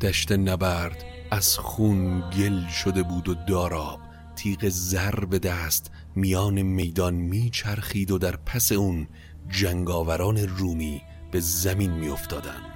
دشت نبرد از خون گل شده بود و داراب. تیغ زر به دست میان میدان میچرخید و در پس اون جنگاوران رومی به زمین میافتادند.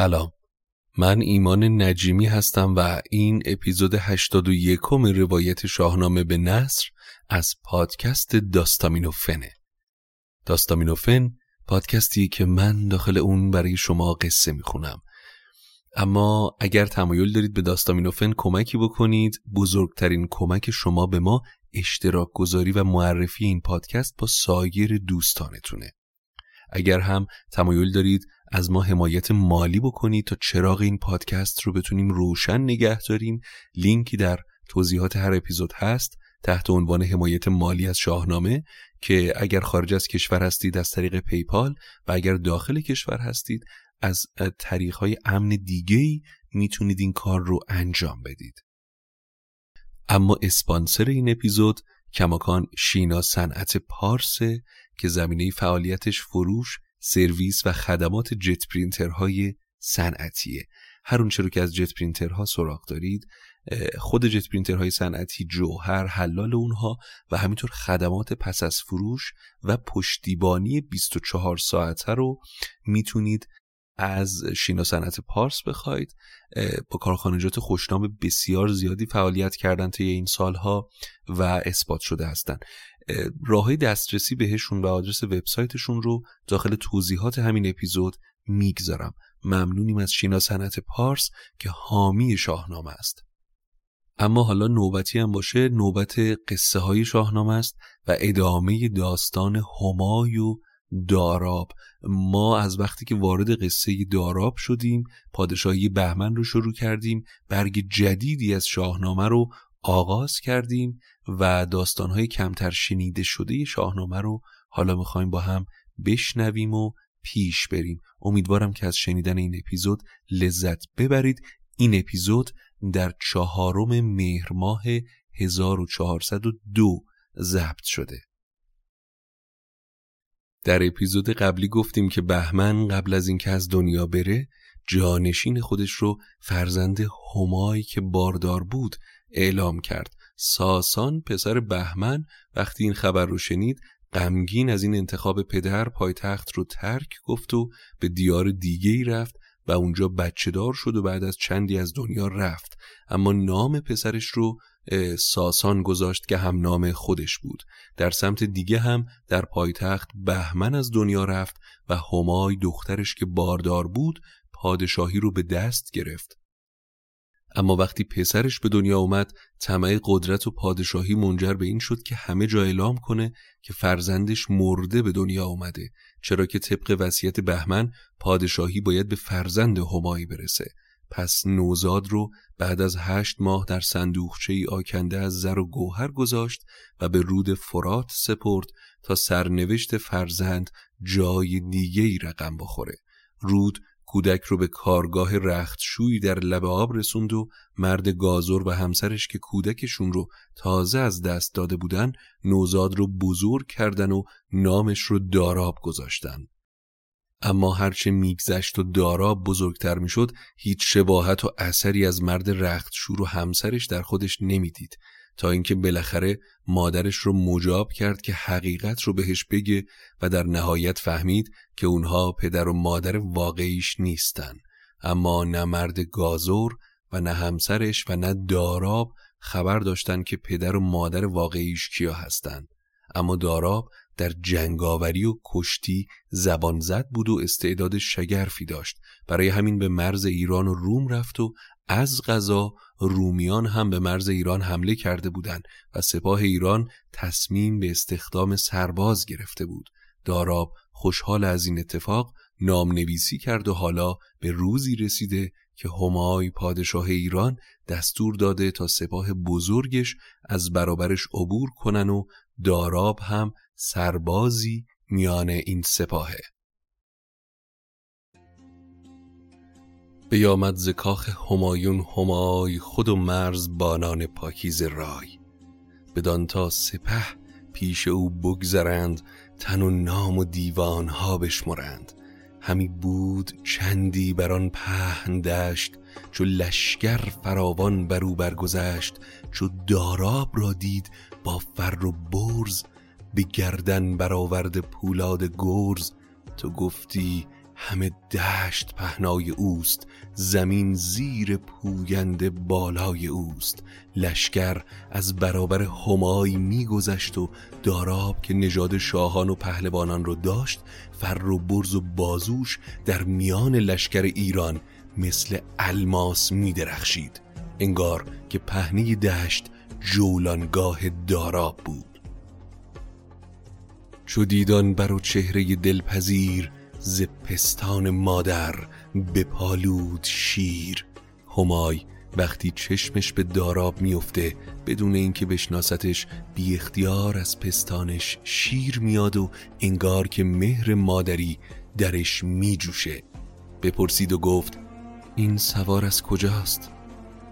سلام. من ایمان نجیمی هستم و این اپیزود 81 روایت شاهنامه به نصر از پادکست داستامینوفنه. داستامینوفن پادکستی که من داخل اون برای شما قصه می‌خونم. اما اگر تمایل دارید به داستامینوفن کمکی بکنید بزرگترین کمک شما به ما اشتراک گذاری و معرفی این پادکست با سایر دوستانتونه. اگر هم تمایل دارید از ما حمایت مالی بکنید تا چراغ این پادکست رو بتونیم روشن نگه داریم. لینکی در توضیحات هر اپیزود هست تحت عنوان حمایت مالی از شاهنامه که اگر خارج از کشور هستید از طریق پیپال و اگر داخل کشور هستید از طریقهای امن دیگه می‌تونید این کار رو انجام بدید. اما اسپانسر این اپیزود کماکان شینا صنعت پارسه که زمینه فعالیتش فروش سرویس و خدمات جت پرینترهای صنعتیه. هر اون رو که از جت پرینترها سراغ دارید خود جت پرینترهای صنعتی جوهر حلال اونها و همینطور خدمات پس از فروش و پشتیبانی 24 ساعته رو می‌تونید از شینا صنعت پارس بخواید. با کارخانجات خوشنام بسیار زیادی فعالیت کردن طی این سالها و اثبات شده هستند راه دسترسی بهشون و آدرس وبسایتشون رو داخل توضیحات همین اپیزود می‌گذارم. ممنونیم از شینا صنعت پارس که حامی شاهنامه است. اما حالا نوبتی هم باشه نوبت قصه های شاهنامه است و ادامه داستان همای و داراب. ما از وقتی که وارد قصه داراب شدیم پادشاهی بهمن رو شروع کردیم. برگ جدیدی از شاهنامه رو آغاز کردیم و داستانهای کمتر شنیده شده شاهنامه رو حالا می‌خوایم با هم بشنویم و پیش بریم. امیدوارم که از شنیدن این اپیزود لذت ببرید. این اپیزود در چهارم مهر ماه 1402 ضبط شده. در اپیزود قبلی گفتیم که بهمن قبل از اینکه از دنیا بره جانشین خودش رو فرزند همایی که باردار بود اعلام کرد. ساسان پسر بهمن وقتی این خبر رو شنید غمگین از این انتخاب پدر پایتخت رو ترک گفت و به دیار دیگه ای رفت و اونجا بچه دار شد و بعد از چندی از دنیا رفت. اما نام پسرش رو ساسان گذاشت که هم نام خودش بود. در سمت دیگه هم در پایتخت بهمن از دنیا رفت و همای دخترش که باردار بود پادشاهی رو به دست گرفت. اما وقتی پسرش به دنیا اومد طمع قدرت و پادشاهی منجر به این شد که همه جا اعلام کنه که فرزندش مرده به دنیا اومده چرا که طبق وصیت بهمن پادشاهی باید به فرزند همایی برسه. پس نوزاد رو بعد از هشت ماه در صندوقچه ای آکنده از زر و گوهر گذاشت و به رود فرات سپرد تا سرنوشت فرزند جای دیگه ای رقم بخوره. رود کودک رو به کارگاه رختشویی در لب آب رسوند و مرد گازور و همسرش که کودکشون رو تازه از دست داده بودن نوزاد رو بزرگ کردن و نامش رو داراب گذاشتن. اما هرچه میگذشت و داراب بزرگتر می‌شد هیچ شباهت و اثری از مرد رختشور و همسرش در خودش نمی‌دید. تا اینکه بالاخره مادرش رو مجاب کرد که حقیقت رو بهش بگه و در نهایت فهمید که اونها پدر و مادر واقعیش نیستن. اما نه مرد گازور و نه همسرش و نه داراب خبر داشتن که پدر و مادر واقعیش کیا هستند اما داراب در جنگاوری و کشتی زبان زد بود و استعداد شگرفی داشت. برای همین به مرز ایران و روم رفت و از غذا رومیان هم به مرز ایران حمله کرده بودند و سپاه ایران تصمیم به استخدام سرباز گرفته بود. داراب خوشحال از این اتفاق نام نویسی کرد و حالا به روزی رسیده که همای پادشاه ایران دستور داده تا سپاه بزرگش از برابرش عبور کنن و داراب هم سربازی میان این سپاهه. بیامد ز کاخ همایون همای خود و مرز بانان پاکیز رای. بدان تا سپه پیش او بگذرند تن و نام و دیوان ها بشمرند. همی بود چندی بر آن پهن دشت چو لشکر فراوان بر او برگذشت چو داراب را دید با فر و برز. به گردن برآورد پولاد گرز تو گفتی همه دشت پهنای اوست زمین زیر پوینده بالای اوست. لشکر از برابر همای میگذشت و داراب که نژاد شاهان و پهلوانان رو داشت فر و برز و بازوش در میان لشکر ایران مثل الماس میدرخشید. انگار که پهنه دشت جولانگاه داراب بود. چو دیدان بر و چهره دلپذیر ز پستان مادر بپالود شیر. همای وقتی چشمش به داراب میفته بدون اینکه بشناستش بی اختیار از پستانش شیر میاد و انگار که مهر مادری درش میجوشه. بپرسید و گفت این سوار از کجاست؟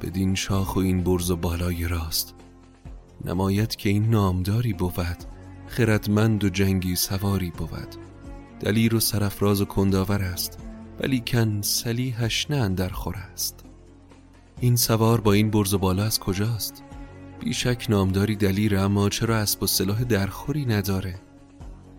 بدین شاخ و این برز و بالای راست. نمایت که این نامداری بود. خردمند و جنگی سواری بود. دلیر و سرفراز و کنداور است ولی کن سلیحش نه در خور است. این سوار با این برز و بالا از کجاست؟ بیشک نامداری دلیر اما چرا اسب و سلاح درخوری نداره؟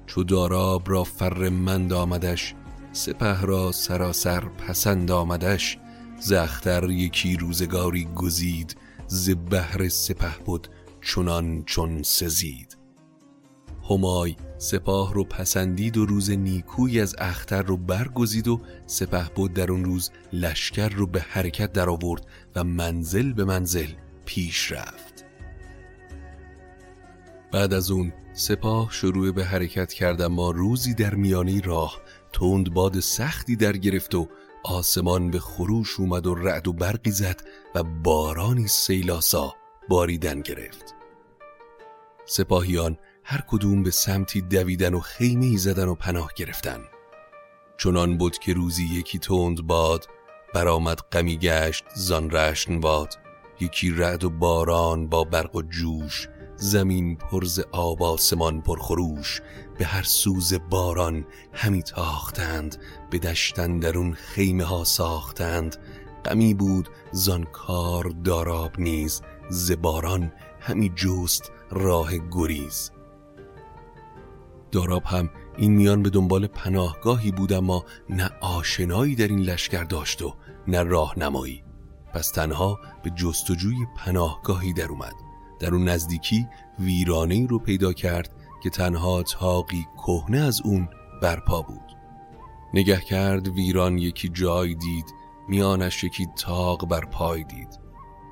چو داراب را فرمند آمدش سپه را سراسر پسند آمدش زختر یکی روزگاری گزید ز بهر سپه بود چنان چون سزید. همای سپاه رو پسندید و روز نیکوی از اختر رو برگزید و سپه بود در اون روز لشکر رو به حرکت در آورد و منزل به منزل پیش رفت. بعد از اون سپاه شروع به حرکت کرد ما روزی در میانی راه تند باد سختی در گرفت و آسمان به خروش اومد و رعد و برقی زد و بارانی سیلاسا باریدن گرفت. سپاهیان هر کدوم به سمتی دویدن و خیمه زدن و پناه گرفتن. چنان بود که روزی یکی تند باد برآمد غمی گشت زان رشن باد. یکی رعد و باران با برق و جوش زمین پرز آب آسمان پرخروش به هر سوز باران همی تاختند به دشتن درون خیمه ها ساختند. غمی بود زان کار داراب نیز ز باران همی جست راه گریز. داراب هم این میان به دنبال پناهگاهی بود اما نه آشنایی در این لشکر داشت و نه راهنمایی. پس تنها به جستجوی پناهگاهی در اومد. در اون نزدیکی ویرانه رو پیدا کرد که تنها تاقی کهنه از اون برپا بود. نگه کرد ویران یکی جای دید میانش یکی تاق بر پای دید.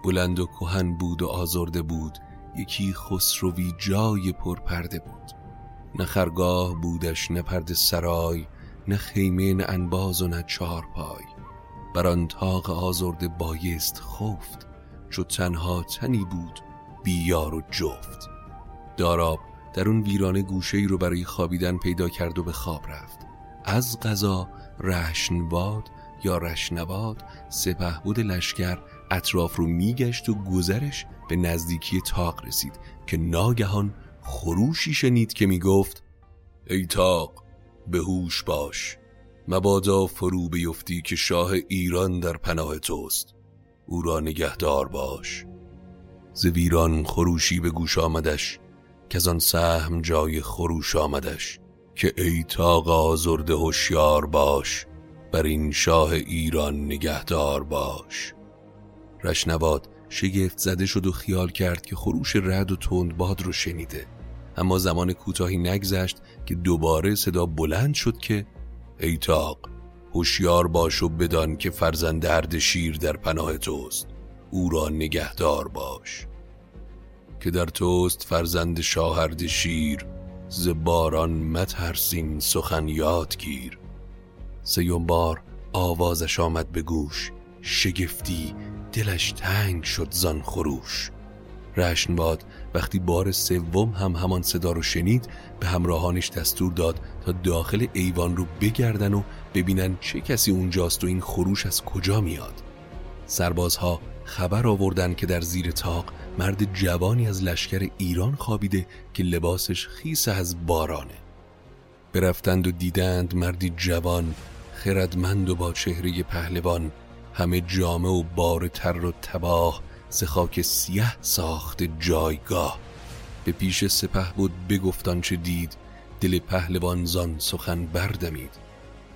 بلند و کهن بود و آزرده بود یکی خسروی جای پرپرده بود. نه خرگاه بودش نه پرده سرای نه خیمه نه انباز و نه چارپای بر آن تاق آزرده بایست خفت چو تنها تنی بود بیار و جفت. داراب در اون ویرانه گوشه ای رو برای خوابیدن پیدا کرد و به خواب رفت. از غذا رشنواد یا رشنواد سپه بود لشکر اطراف رو میگشت و گذرش به نزدیکی تاق رسید که ناگهان خروشی شنید که می‌گفت ای تاق به هوش باش. مبادا فرو بیفتی که شاه ایران در پناه توست. او را نگهدار باش. ز ویران خروشی به گوش آمدش که از آن سهم جای خروش آمدش که ای تاق آزرده هوشیار باش بر این شاه ایران نگهدار باش. رشنواد شگفت زده شد و خیال کرد که خروش رد و تند باد رو شنیده. اما زمان کوتاهی نگذشت که دوباره صدا بلند شد که ای تاق هوشیار باش و بدان که فرزند درد شیر در پناه توست. او را نگهدار باش. که در توست فرزند شاهرد شیر ز باران مترسین سخن یاد گیر. سیوم بار آوازش آمد به گوش شگفتی دلش تنگ شد زان خروش. رشنباد وقتی بار سوم هم همان صدا رو شنید به همراهانش دستور داد تا داخل ایوان رو بگردن و ببینن چه کسی اونجاست و این خروش از کجا میاد. سربازها خبر آوردن که در زیر تاق مرد جوانی از لشکر ایران خوابیده که لباسش خیس از بارانه. برفتند و دیدند مردی جوان خردمند و با چهره پهلوان همه جامه و بار تر و تباه ز خاک سیه ساخت جایگاه. به پیش سپه بود بگفتان چه دید دل پهلوان زان سخن بردمید.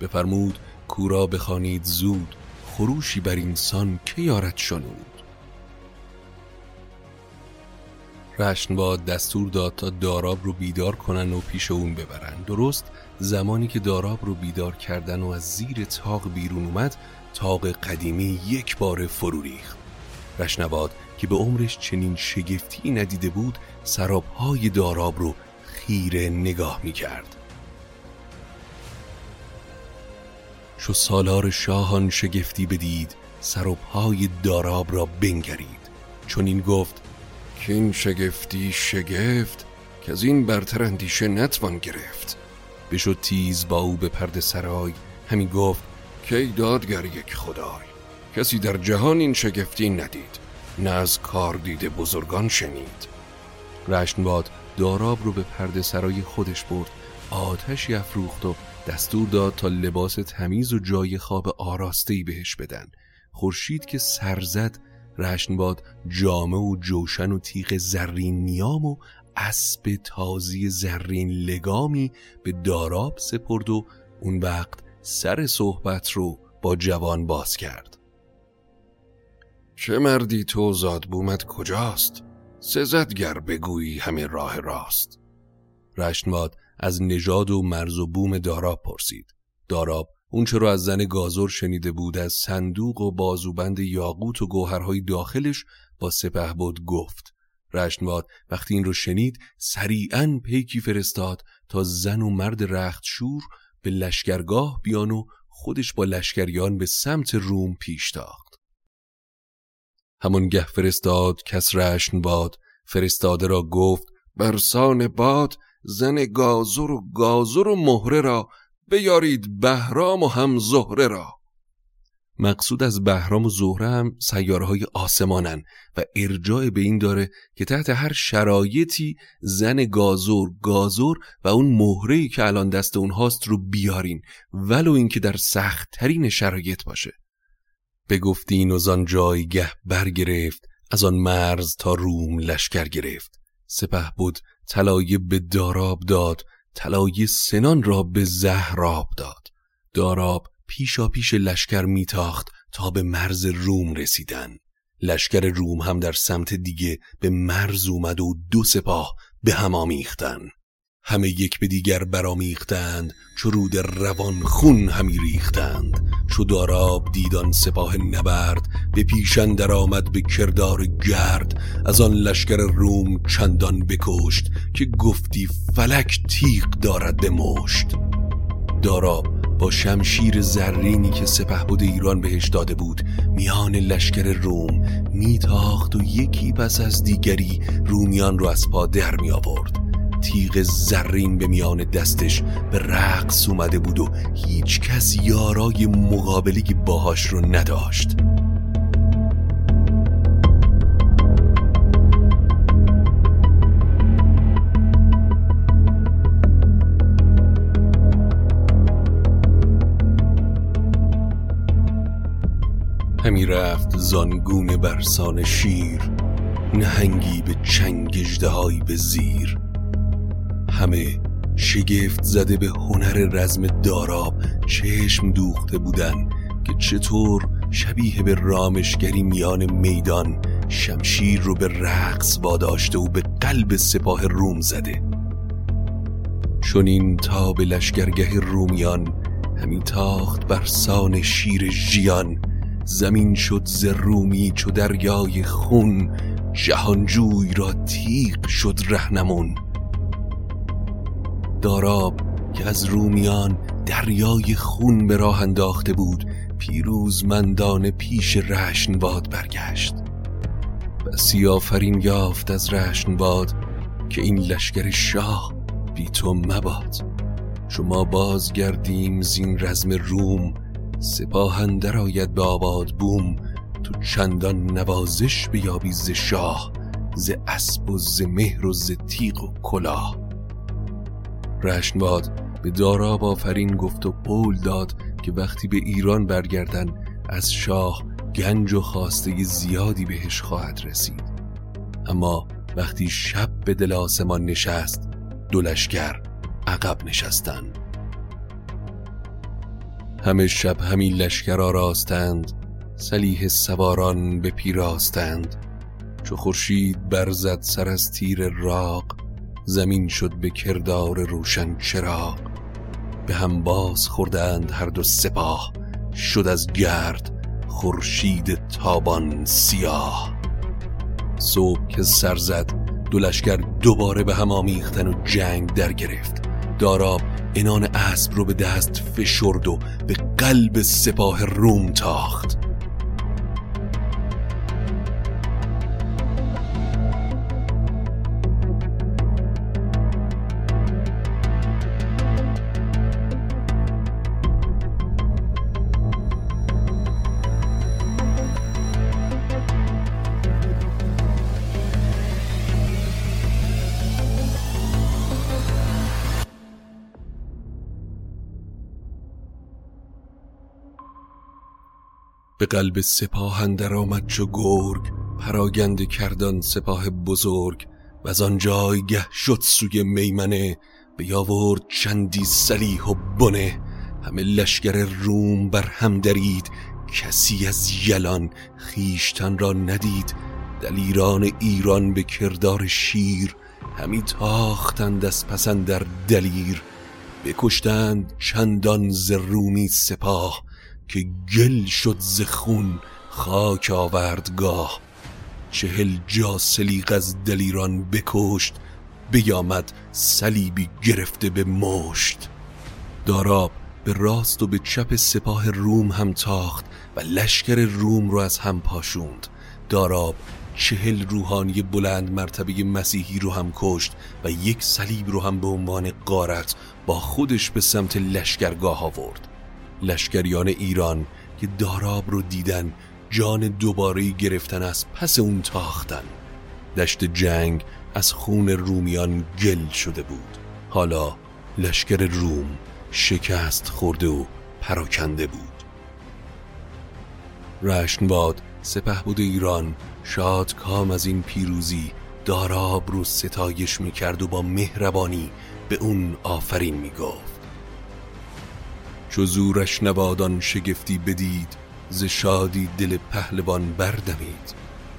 بفرمود کورا بخوانید زود خروشی بر اینسان که یارد شنود. رشنباد دستور داد تا داراب رو بیدار کنن و پیش اون ببرن. درست زمانی که داراب رو بیدار کردن و از زیر تاق بیرون اومد تاق قدیمی یک بار فرو ریخت. رشنواد که به عمرش چنین شگفتی ندیده بود سرابهای داراب رو خیره نگاه می کرد چو سالار شاهان شگفتی بدید سرابهای داراب را بنگرید. چون این گفت که این شگفتی شگفت که از این برتر اندیشه نتوان گرفت. بشد تیز با او به پرد سرای همین گفت که دادگر یک خدای؟ کسی در جهان این شگفتی ندید نه از کار دیده بزرگان شنید. رشنباد داراب رو به پرده سرای خودش برد آتشی افروخت و دستور داد تا لباس تمیز و جای خواب آراستهی بهش بدن. خورشید که سرزد رشنباد جامه و جوشن و تیغ زرین نیام و اسب تازی زرین لگامی به داراب سپرد و اون وقت سر صحبت رو با جوان باز کرد. چه مردی تو زاد بومت کجاست؟ سزدگر بگویی همه راه راست رشنباد از نژاد و مرز و بوم داراب پرسید داراب اون رو از زن گازور شنیده بود از صندوق و بازوبند یاقوت و گوهرهای داخلش با سپه بود گفت رشنواد وقتی این رو شنید سریعا پیکی فرستاد تا زن و مرد رخت شور به لشکرگاه بیان و خودش با لشکریان به سمت روم پیش تاخت. همونگه فرستاد کس رشن باد. فرستاده را گفت برسان باد زن گازر و گازر و مهره را بیارید بهرام و هم زهره را. مقصود از بهرام و زهره هم سیارهای آسمانن و ارجاع به این داره که تحت هر شرایطی زن گازور گازور و اون مهرهی که الان دست اونهاست رو بیارین ولو اینکه در سختترین شرایط باشه. به گفتین و زان جایگه برگرفت از آن مرز تا روم لشکر گرفت. سپه بود طلایه به داراب داد طلایه سنان را به زهراب داد. داراب پیشا پیش لشکر میتاخت تا به مرز روم رسیدن. لشکر روم هم در سمت دیگه به مرز اومد و دو سپاه به هم آمیختن. همه یک به دیگر برامیختند چو رود روان خون همی ریختند. چو داراب دیدان سپاه نبرد به پیشن در آمد به کردار گرد. از آن لشکر روم چندان بکشت که گفتی فلک تیغ دارد به مشت. داراب با شمشیر زرینی که سپه بود ایران بهش داده بود میان لشکر روم میتاخت و یکی پس از دیگری رومیان رو از پا در می آورد تیغ زرین به میان دستش به رقص اومده بود و هیچ کس یارای مقابلی باهاش رو نداشت. همی رفت زانگون برسان شیر نهنگی به چنگ به زیر. همه شگفت زده به هنر رزم داراب چشم دوخته بودن که چطور شبیه به رامشگری میان میدان شمشیر رو به رقص واداشته و به قلب سپاه روم زده. چون این تا به لشگرگه رومیان همی تاخت بر سان شیر ژیان. زمین شد ز رومی چو دریای خون جهانجوی را تیغ شد رهنمون. داراب که از رومیان دریای خون به راه انداخته بود پیروزمندان پیش رشنباد برگشت. بسی آفرین یافت از رشنباد که این لشکر شاه بی تو مباد. شما بازگردیم زین رزم روم سپاهندر آید به آباد بوم. تو چندان نوازش بیابی ز شاه ز اسب و ز مهر و ز تیغ و کلاه. رشنباد به داراب آفرین گفت و قول داد که وقتی به ایران برگردن از شاه گنج و خواسته زیادی بهش خواهد رسید. اما وقتی شب به دل آسمان نشست دلشگر عقب نشستن همه شب همی لشکر آراستند سلیح سواران به پیراستند. چو خورشید برزد سر از تیر راق زمین شد به کردار روشن چراغ. به هم باز خوردند هر دو سپاه. شد از گرد خورشید تابان سیاه. صبح که سر زد دو لشکر دوباره به هم آمیختن و جنگ در گرفت. داراب انان اسب رو به دست فشرد و به قلب سپاه روم تاخت. به قلب سپاه اندر آمد چو گرگ پراگنده کردان سپاه بزرگ و از آن جایگه شد سوی میمنه بیاورد چندی سلیح و بنه. همه لشکر روم بر هم درید کسی از یلان خیشتن را ندید. دلیران ایران به کردار شیر همی تاختند از پسند در دلیر. بکشتند چندان ز رومی سپاه که گل شد ز خون خاک آوردگاه چهل جا سلیق از دلیران بکشت بیامد صلیبی گرفته به مشت. داراب به راست و به چپ سپاه روم هم تاخت و لشکر روم رو از هم پاشوند. داراب چهل روحانی بلند مرتبه مسیحی رو هم کشت و یک صلیب رو هم به عنوان قارت با خودش به سمت لشکرگاه آورد. لشکریان ایران که داراب رو دیدن جان دوباره گرفتن از پس اون تاختن. دشت جنگ از خون رومیان گل شده بود. حالا لشکر روم شکست خورده و پراکنده بود. رشنباد سپه بود ایران شاد کام از این پیروزی داراب رو ستایش می‌کرد و با مهربانی به اون آفرین می‌گفت. چو زورش نوادان شگفتی بدید ز شادی دل پهلوان بردمید.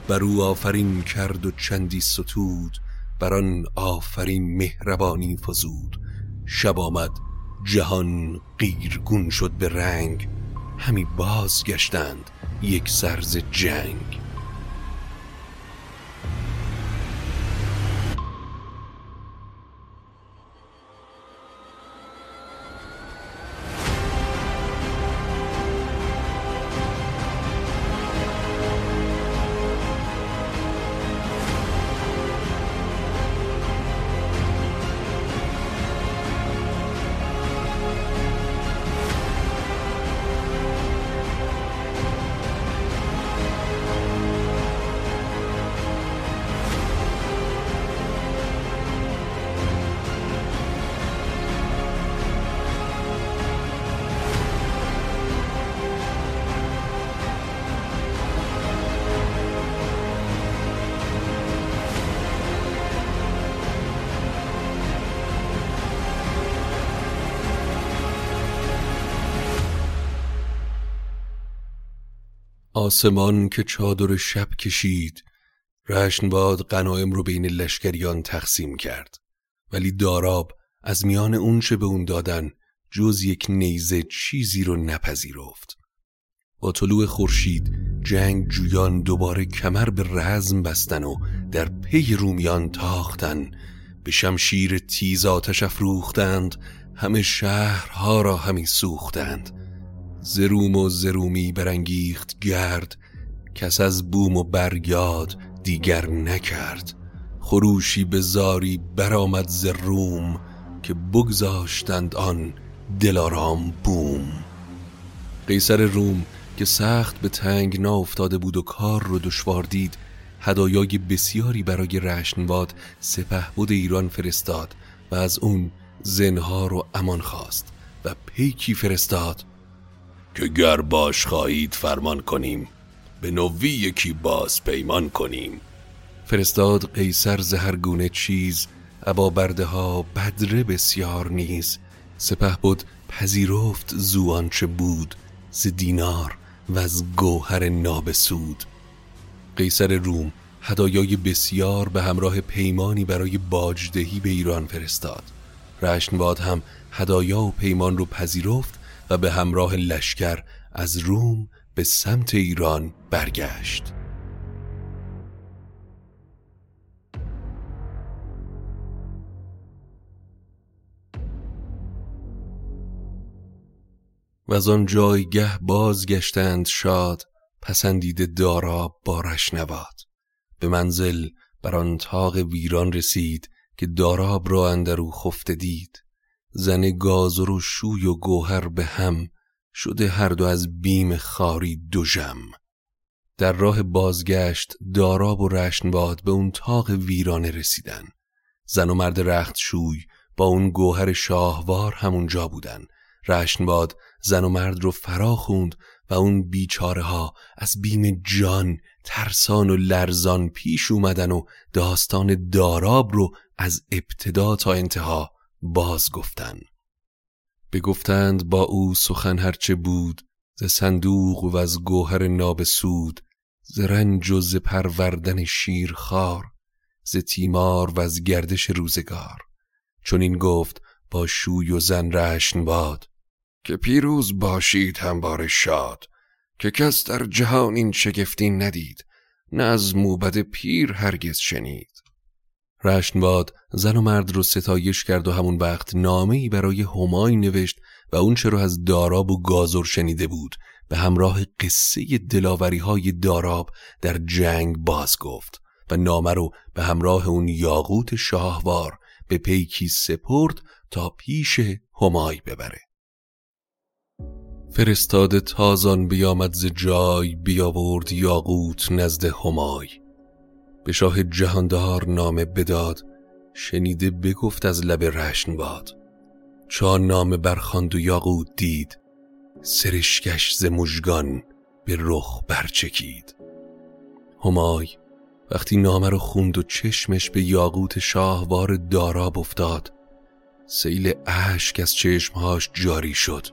بر او آفرین کرد و چندی ستود بر آن آفرین مهربانی فزود. شب آمد جهان قیرگون شد به رنگ همی بازگشتند یک سرز جنگ. آسمان که چادر شب کشید رشنباد غنایم رو بین لشکریان تقسیم کرد. ولی داراب از میان اون چه به اون دادن جز یک نیزه چیزی رو نپذیرفت. با طلوع خورشید جنگ جویان دوباره کمر به رزم بستن و در پی رومیان تاختن. به شمشیر تیز آتش افروختند همه شهرها را همی سوختند. زروم و زرومی برانگیخت گرد کس از بوم و برگاد دیگر نکرد. خروشی به زاری برآمد ز روم که بگذاشتند آن دلارام بوم. قیصر روم که سخت به تنگ نا افتاده بود و کار رو دشوار دید هدایای بسیاری برای رشنواد سپه بود ایران فرستاد و از اون زنها رو امان خواست و پیکی فرستاد. که گر باش خواهید فرمان کنیم به نوی یکی باز پیمان کنیم. فرستاد قیصر زهرگونه چیز ابا برده ها بدره بسیار نیز. سپه بود پذیرفت زوان چه بود ز دینار و از گوهر نابسود. قیصر روم هدایای بسیار به همراه پیمانی برای باجدهی به ایران فرستاد. رشنباد هم هدایا و پیمان رو پذیرفت و به همراه لشکر از روم به سمت ایران برگشت. و از آن جایگه بازگشتند شاد پسندیده دارا بارش نواد به منزل بر آن تاق ویران رسید که داراب را اندرو خفته دید. زن گازر و شوی و گوهر به هم شده هر دو از بیم خاری دو جم در راه بازگشت داراب و رشنباد به اون تاق ویرانه رسیدن. زن و مرد رخت شوی با اون گوهر شاهوار همونجا بودن. رشنباد زن و مرد رو فرا خوند و اون بیچاره ها از بیم جان ترسان و لرزان پیش اومدن و داستان داراب رو از ابتدا تا انتها باز گفتن. بگفتند با او سخن هرچه بود ز صندوق و از گوهر نابسود ز رنج و ز پروردن شیر خار ز تیمار و از گردش روزگار. چون این گفت با شوی و زن رشن باد که پیروز باشید همواره شاد که کس در جهان این شگفتی ندید نه از موبد پیر هرگز شنید. رشنباد زن و مرد رو ستایش کرد و همون وقت نامه ای برای همای نوشت و اون چرا از داراب و گازر شنیده بود. به همراه قصه دلاوری های داراب در جنگ باز گفت و نامه رو به همراه اون یاقوت شاهوار به پیکی سپرد تا پیش همای ببره. فرستاده تازان بیامد ز جای بیاورد یاقوت نزد همای. به شاه جهاندار نامه بداد شنیده بگفت از لب رشن باد. چون نامه برخاند و یاقوت دید سرشکش ز مژگان به رخ برچکید. همای وقتی نامه رو خوند و چشمش به یاقوت شاهوار داراب افتاد سیل اشک از چشمهاش جاری شد.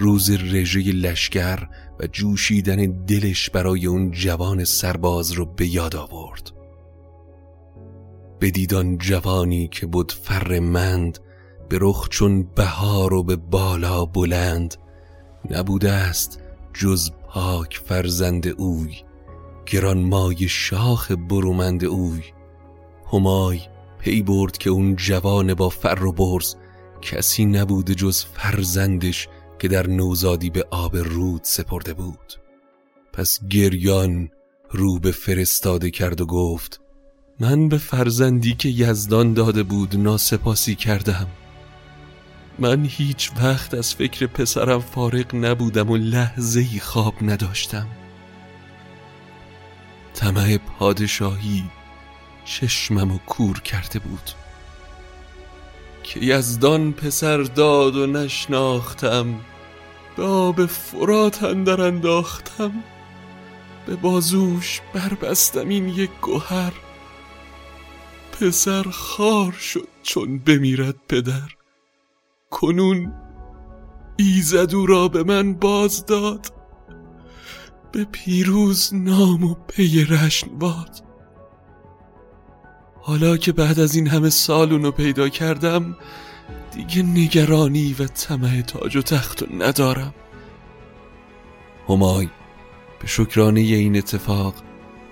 روز رژه لشکر و جوشیدن دلش برای اون جوان سرباز رو به یاد آورد. بدیدان جوانی که بود فرمند به رخ چون بهار و به بالا بلند نبوده است جز پاک فرزند اوی گران مای شاخ برومند اوی. همای پی برد که اون جوان با فر و برز کسی نبوده جز فرزندش که در نوزادی به آب رود سپرده بود. پس گریان رو به فرستاده کرد و گفت من به فرزندی که یزدان داده بود ناسپاسی کردم. من هیچ وقت از فکر پسرم فارغ نبودم و لحظه ای خواب نداشتم. طمع پادشاهی چشمم و کور کرده بود. که یزدان پسر داد و نشناختم به آب فرات اندر انداختم. به بازوش بربستم این یک گوهر. پسر خار شد چون بمیرد پدر. کنون ایزدو را به من باز داد. به پیروز نام و پی رشن باد. حالا که بعد از این همه سال اونو پیدا کردم دیگه نگرانی و طمع تاج و تخت ندارم. همای به شکرانه این اتفاق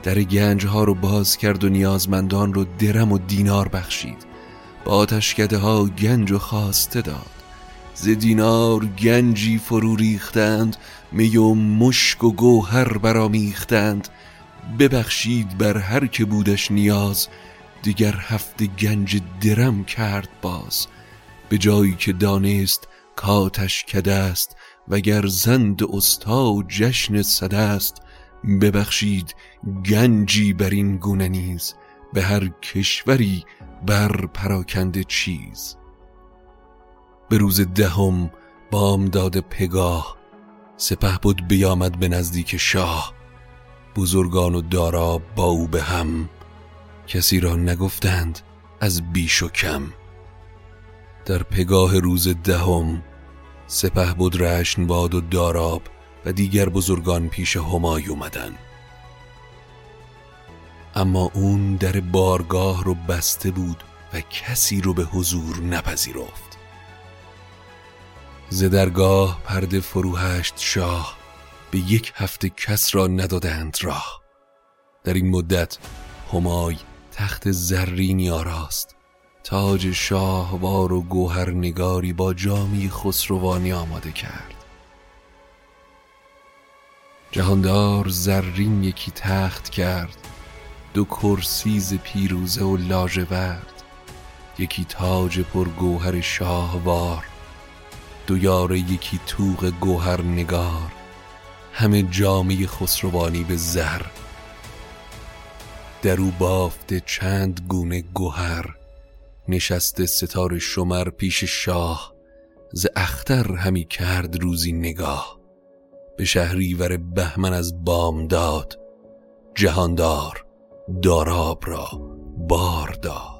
در گنج ها رو باز کرد و نیازمندان رو درم و دینار بخشید. با آتشکده ها گنج و خواسته داد. ز دینار گنجی فرو ریختند می و مشک و گوهر برامیختند ببخشید بر هر که بودش نیاز دیگر هفته گنج درم کرد باز. به جایی که دانست کاتش کده است وگر زند استا جشن صده است ببخشید گنجی بر این گونه نیز به هر کشوری بر پراکنده چیز. به روز دهم بامداد پگاه سپه بود بیامد به نزدیک شاه. بزرگان و دارا با او به هم کسی را نگفتند از بیش و کم. در پگاه روز دهم سپه بود رشن باد و داراب و دیگر بزرگان پیش همای اومدن. اما اون در بارگاه رو بسته بود و کسی رو به حضور نپذیرفت. ز درگاه پرده فروهشت شاه به یک هفته کس را ندادند راه. در این مدت همای تخت زرینی آراست. تاج شاهوار و گوهر نگاری با جامی خسروانی آماده کرد. جهاندار زرین یکی تخت کرد دو کرسیز پیروزه و لاژورد یکی تاج پرگوهر شاهوار دو یاره یکی توق گوهر نگار همه جامعه خسروانی به زر در او بافته چند گونه گوهر نشسته ستاره شمر پیش شاه ز اختر همی کرد روزی نگاه. به شهریور بهمن از بامداد جهاندار داراب را بار داد.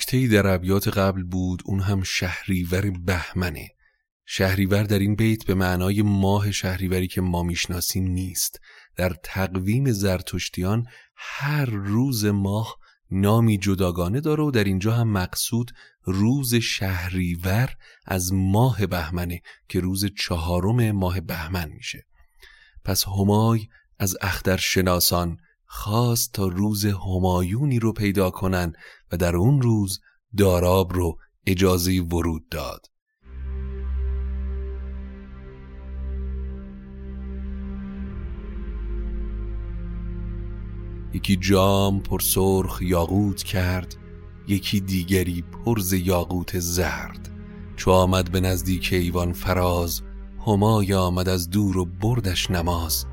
نکته در ابیات قبل بود اون هم شهریور بهمنه. شهریور در این بیت به معنای ماه شهریوری که ما می‌شناسیم نیست. در تقویم زرتشتیان هر روز ماه نامی جداگانه داره و در اینجا هم مقصود روز شهریور از ماه بهمنه که روز چهارم ماه بهمن میشه. پس همای از اخترشناسان خواست تا روز همایونی رو پیدا کنن و در اون روز داراب رو اجازه ورود داد. یکی جام پر سرخ یاقوت کرد یکی دیگری پرز یاقوت زرد. چو آمد به نزدیک ایوان فراز همای آمد از دور و بردش نماز.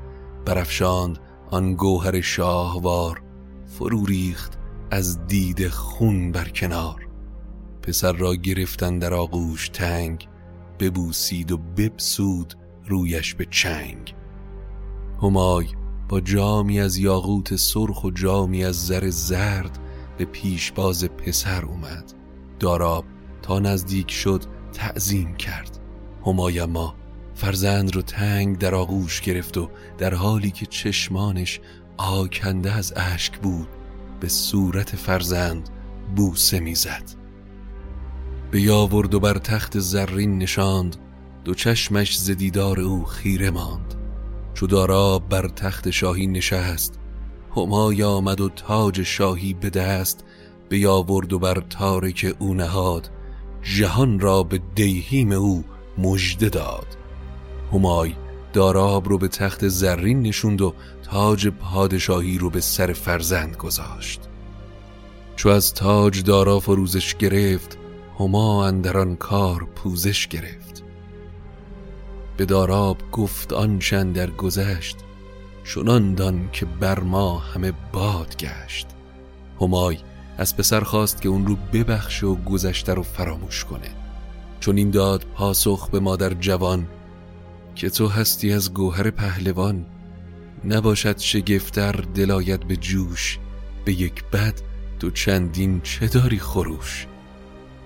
برافشاند آن گوهر شاهوار فرو ریخت از دید خون بر کنار. پسر را گرفتن در آغوش تنگ ببوسید و ببسود رویش به چنگ. همای با جامی از یاقوت سرخ و جامی از زر زرد به پیشباز پسر اومد. داراب تا نزدیک شد تعظیم کرد. همایما فرزند رو تنگ در آغوش گرفت و در حالی که چشمانش آکنده از اشک بود به صورت فرزند بوسه می‌زد. به یاورد و بر تخت زرین نشاند دو چشمش زدیدار او خیره ماند. چو دارا بر تخت شاهی نشست همای آمد و تاج شاهی به دست بیاورد و بر تارک او نهاد جهان را به دیهیم او مژده داد. همای داراب رو به تخت زرین نشوند و تاج پادشاهی رو به سر فرزند گذاشت. چو از تاج دارا فروزش گرفت هما اندران کار پوزش گرفت. به داراب گفت آن چند در گذشت چنان دان که بر ما همه باد گشت. همای از پسر خواست که اون رو ببخشه و گذشته رو فراموش کنه. چون این داد پاسخ به مادر جوان که تو هستی از گوهر پهلوان نباشد شگفتر دلایت به جوش به یک بد تو چندین چه داری خروش؟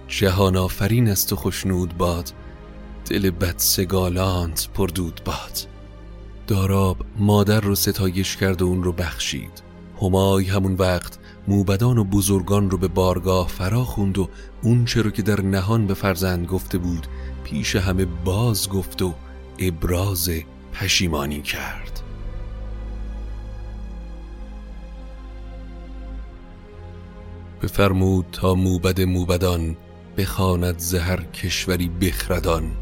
جهان آفرین است و خوشنود باد دل بد سگالانت پردود باد. داراب مادر رو ستایش کرد و اون رو بخشید. همای همون وقت موبدان و بزرگان رو به بارگاه فرا خوند و اون چرا که در نهان به فرزند گفته بود پیش همه باز گفت و ابراز پشیمانی کرد. بفرمود تا موبد موبدان بخواند زهر کشوری بخردان.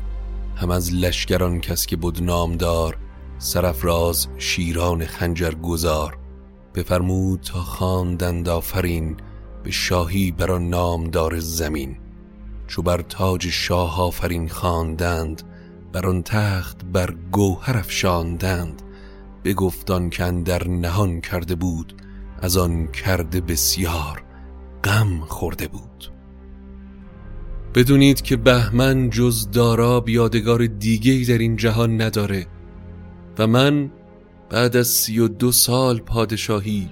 هم از لشکران کس که بود نامدار سرفراز شیران خنجر گذار بفرمود تا خواندند آفرین به شاهی بر نامدار زمین. چو بر تاج شاه آفرین خواندند بر آن تخت بر گوهر افشاندند. بگفتان که در نهان کرده بود از آن کرده بسیار. غم خورده بود. بدونید که بهمن جز دارا یادگار دیگه در این جهان نداره و من بعد از سی و دو سال پادشاهی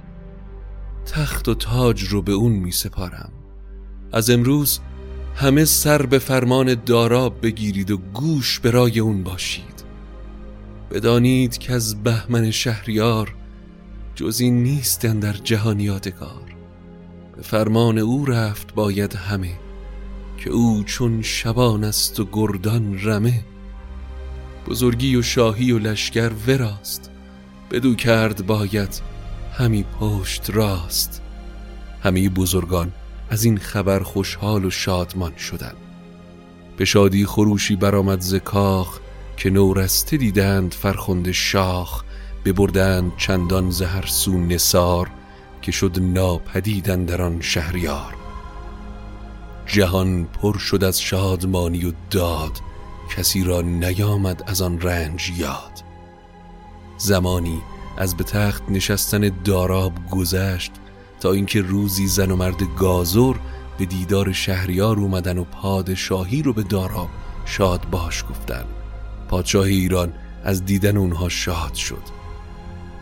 تخت و تاج رو به اون می سپارم از امروز همه سر به فرمان دارا بگیرید و گوش به رای اون باشید. بدانید که از بهمن شهریار جزی نیستن در جهان یادگار. به فرمان او رفت باید همه که او چون شبان است و گردان رمه. بزرگی و شاهی و لشکر وراست بدو کرد باید همی پشت راست. همی بزرگان از این خبر خوشحال و شادمان شدند. به شادی خروشی برآمد ز کاخ که نورسته دیدند فرخنده شاخ. ببردند چندان زهر سو نسار که شد ناپدیدن در آن شهریار. جهان پر شد از شادمانی و داد کسی را نیامد از آن رنج یاد. زمانی از به تخت نشستن داراب گذشت تا اینکه روزی زن و مرد گازور به دیدار شهریار اومدن و پادشاهی رو به داراب شاد باش گفتن پادشاه ایران از دیدن اونها شاد شد.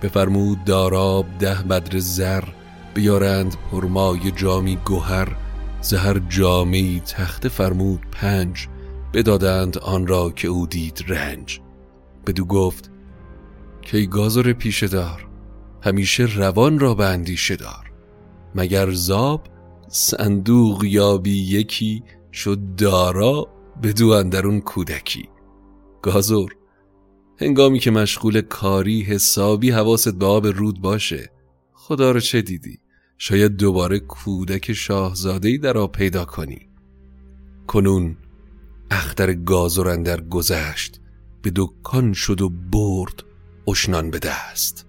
بفرمود داراب ده بدر زر بیارند پرمای جامی گوهر زهر جامی تخت فرمود پنج بدادند آن را که او دید رنج. بدو گفت کی گازر پیشه دار همیشه روان را به دار. مگر زاب صندوق یابی یکی شد دارا بدو اندرون کودکی. گازر هنگامی که مشغول کاری حسابی حواست به آب رود باشه خدا رو چه دیدی؟ شاید دوباره کودک شاهزادهی در آب پیدا کنی. کنون اختر گازر اندر گذشت به دکان شد و برد اشنان به دست.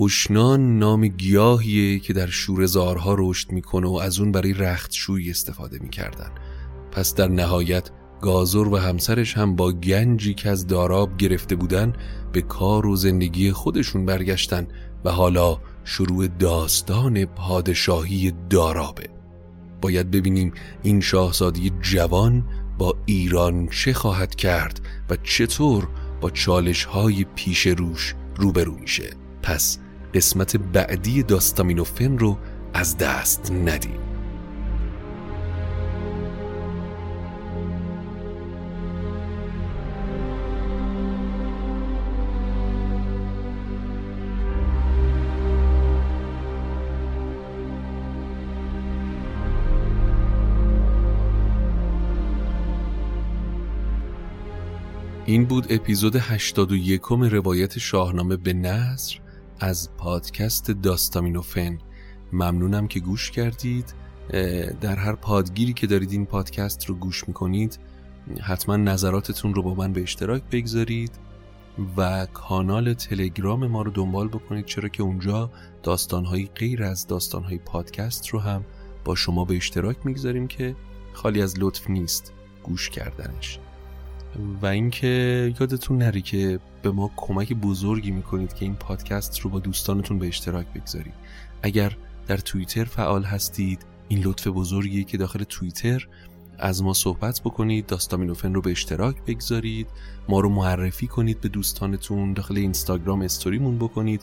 اشنان نام گیاهیه که در شورزارها رشد می‌کنه و از اون برای رختشویی استفاده می‌کردن. پس در نهایت گازر و همسرش هم با گنجی که از داراب گرفته بودن به کار و زندگی خودشون برگشتن و حالا شروع داستان پادشاهی دارابه. باید ببینیم این شاهزادی جوان با ایران چه خواهد کرد و چطور با چالش های پیش روش روبرو میشه. پس قسمت بعدی داستامینوفن رو از دست ندیم. این بود اپیزود 81 روایت شاهنامه به نصر از پادکست داستامینوفن. ممنونم که گوش کردید. در هر پادگیری که دارید این پادکست رو گوش می‌کنید حتما نظراتتون رو با من به اشتراک بگذارید و کانال تلگرام ما رو دنبال بکنید. چرا که اونجا داستانهایی غیر از داستانهای پادکست رو هم با شما به اشتراک می‌گذاریم که خالی از لطف نیست گوش کردنش. و اینکه یادتون نری که به ما کمک بزرگی می‌کنید که این پادکست رو با دوستانتون به اشتراک بگذارید. اگر در توییتر فعال هستید این لطف بزرگیه که داخل توییتر از ما صحبت بکنید داستامینوفن رو به اشتراک بگذارید ما رو معرفی کنید به دوستانتون داخل اینستاگرام استوریمون بکنید.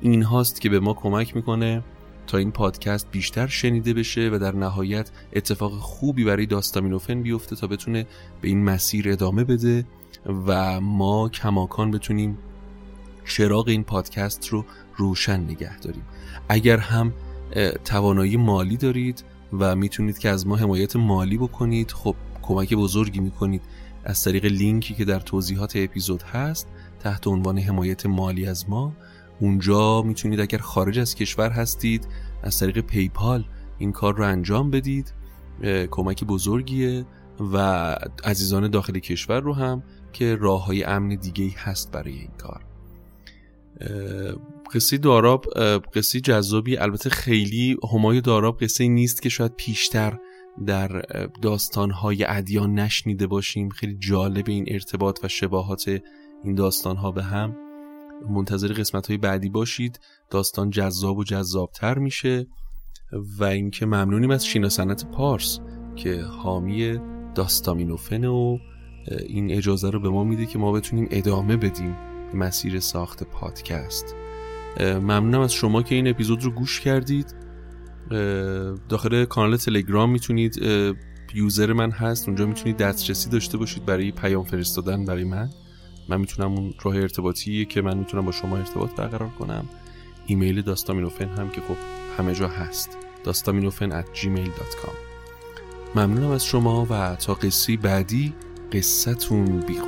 این هاست که به ما کمک می‌کنه. تا این پادکست بیشتر شنیده بشه و در نهایت اتفاق خوبی برای داستامینوفن بیفته تا بتونه به این مسیر ادامه بده و ما کماکان بتونیم چراغ این پادکست رو روشن نگه داریم. اگر هم توانایی مالی دارید و می‌تونید که از ما حمایت مالی بکنید خب کمک بزرگی می‌کنید از طریق لینکی که در توضیحات اپیزود هست تحت عنوان حمایت مالی از ما اونجا می‌تونید اگر خارج از کشور هستید از طریق پیپال این کار رو انجام بدید. کمک بزرگیه و عزیزان داخل کشور رو هم که راه های امن دیگه هست برای این کار. قصه داراب قصه جذابی البته خیلی همای داراب قصه نیست که شاید پیشتر در داستانهای ادیان نشنیده باشیم. خیلی جالب این ارتباط و شباهات این داستانها به هم. منتظر قسمت های بعدی باشید. داستان جذاب و جذابتر میشه و اینکه ممنونیم از شینا سنت پارس که حامی داستامینوفن و این اجازه رو به ما میده که ما بتونیم ادامه بدیم مسیر ساخت پادکست. ممنونم از شما که این اپیزود رو گوش کردید. داخل کانال تلگرام می‌تونید یوزر من هست. اونجا می‌تونید دسترسی داشته باشید برای پیام فرستادن برای من. من می‌تونم اون راه ارتباطی که من می‌تونم با شما ارتباط برقرار کنم. ایمیل داستامینوفن هم که خب همه جا هست. داستامینوفن at gmail.com ممنونم از شما و تا قصه بعدی قصتون بی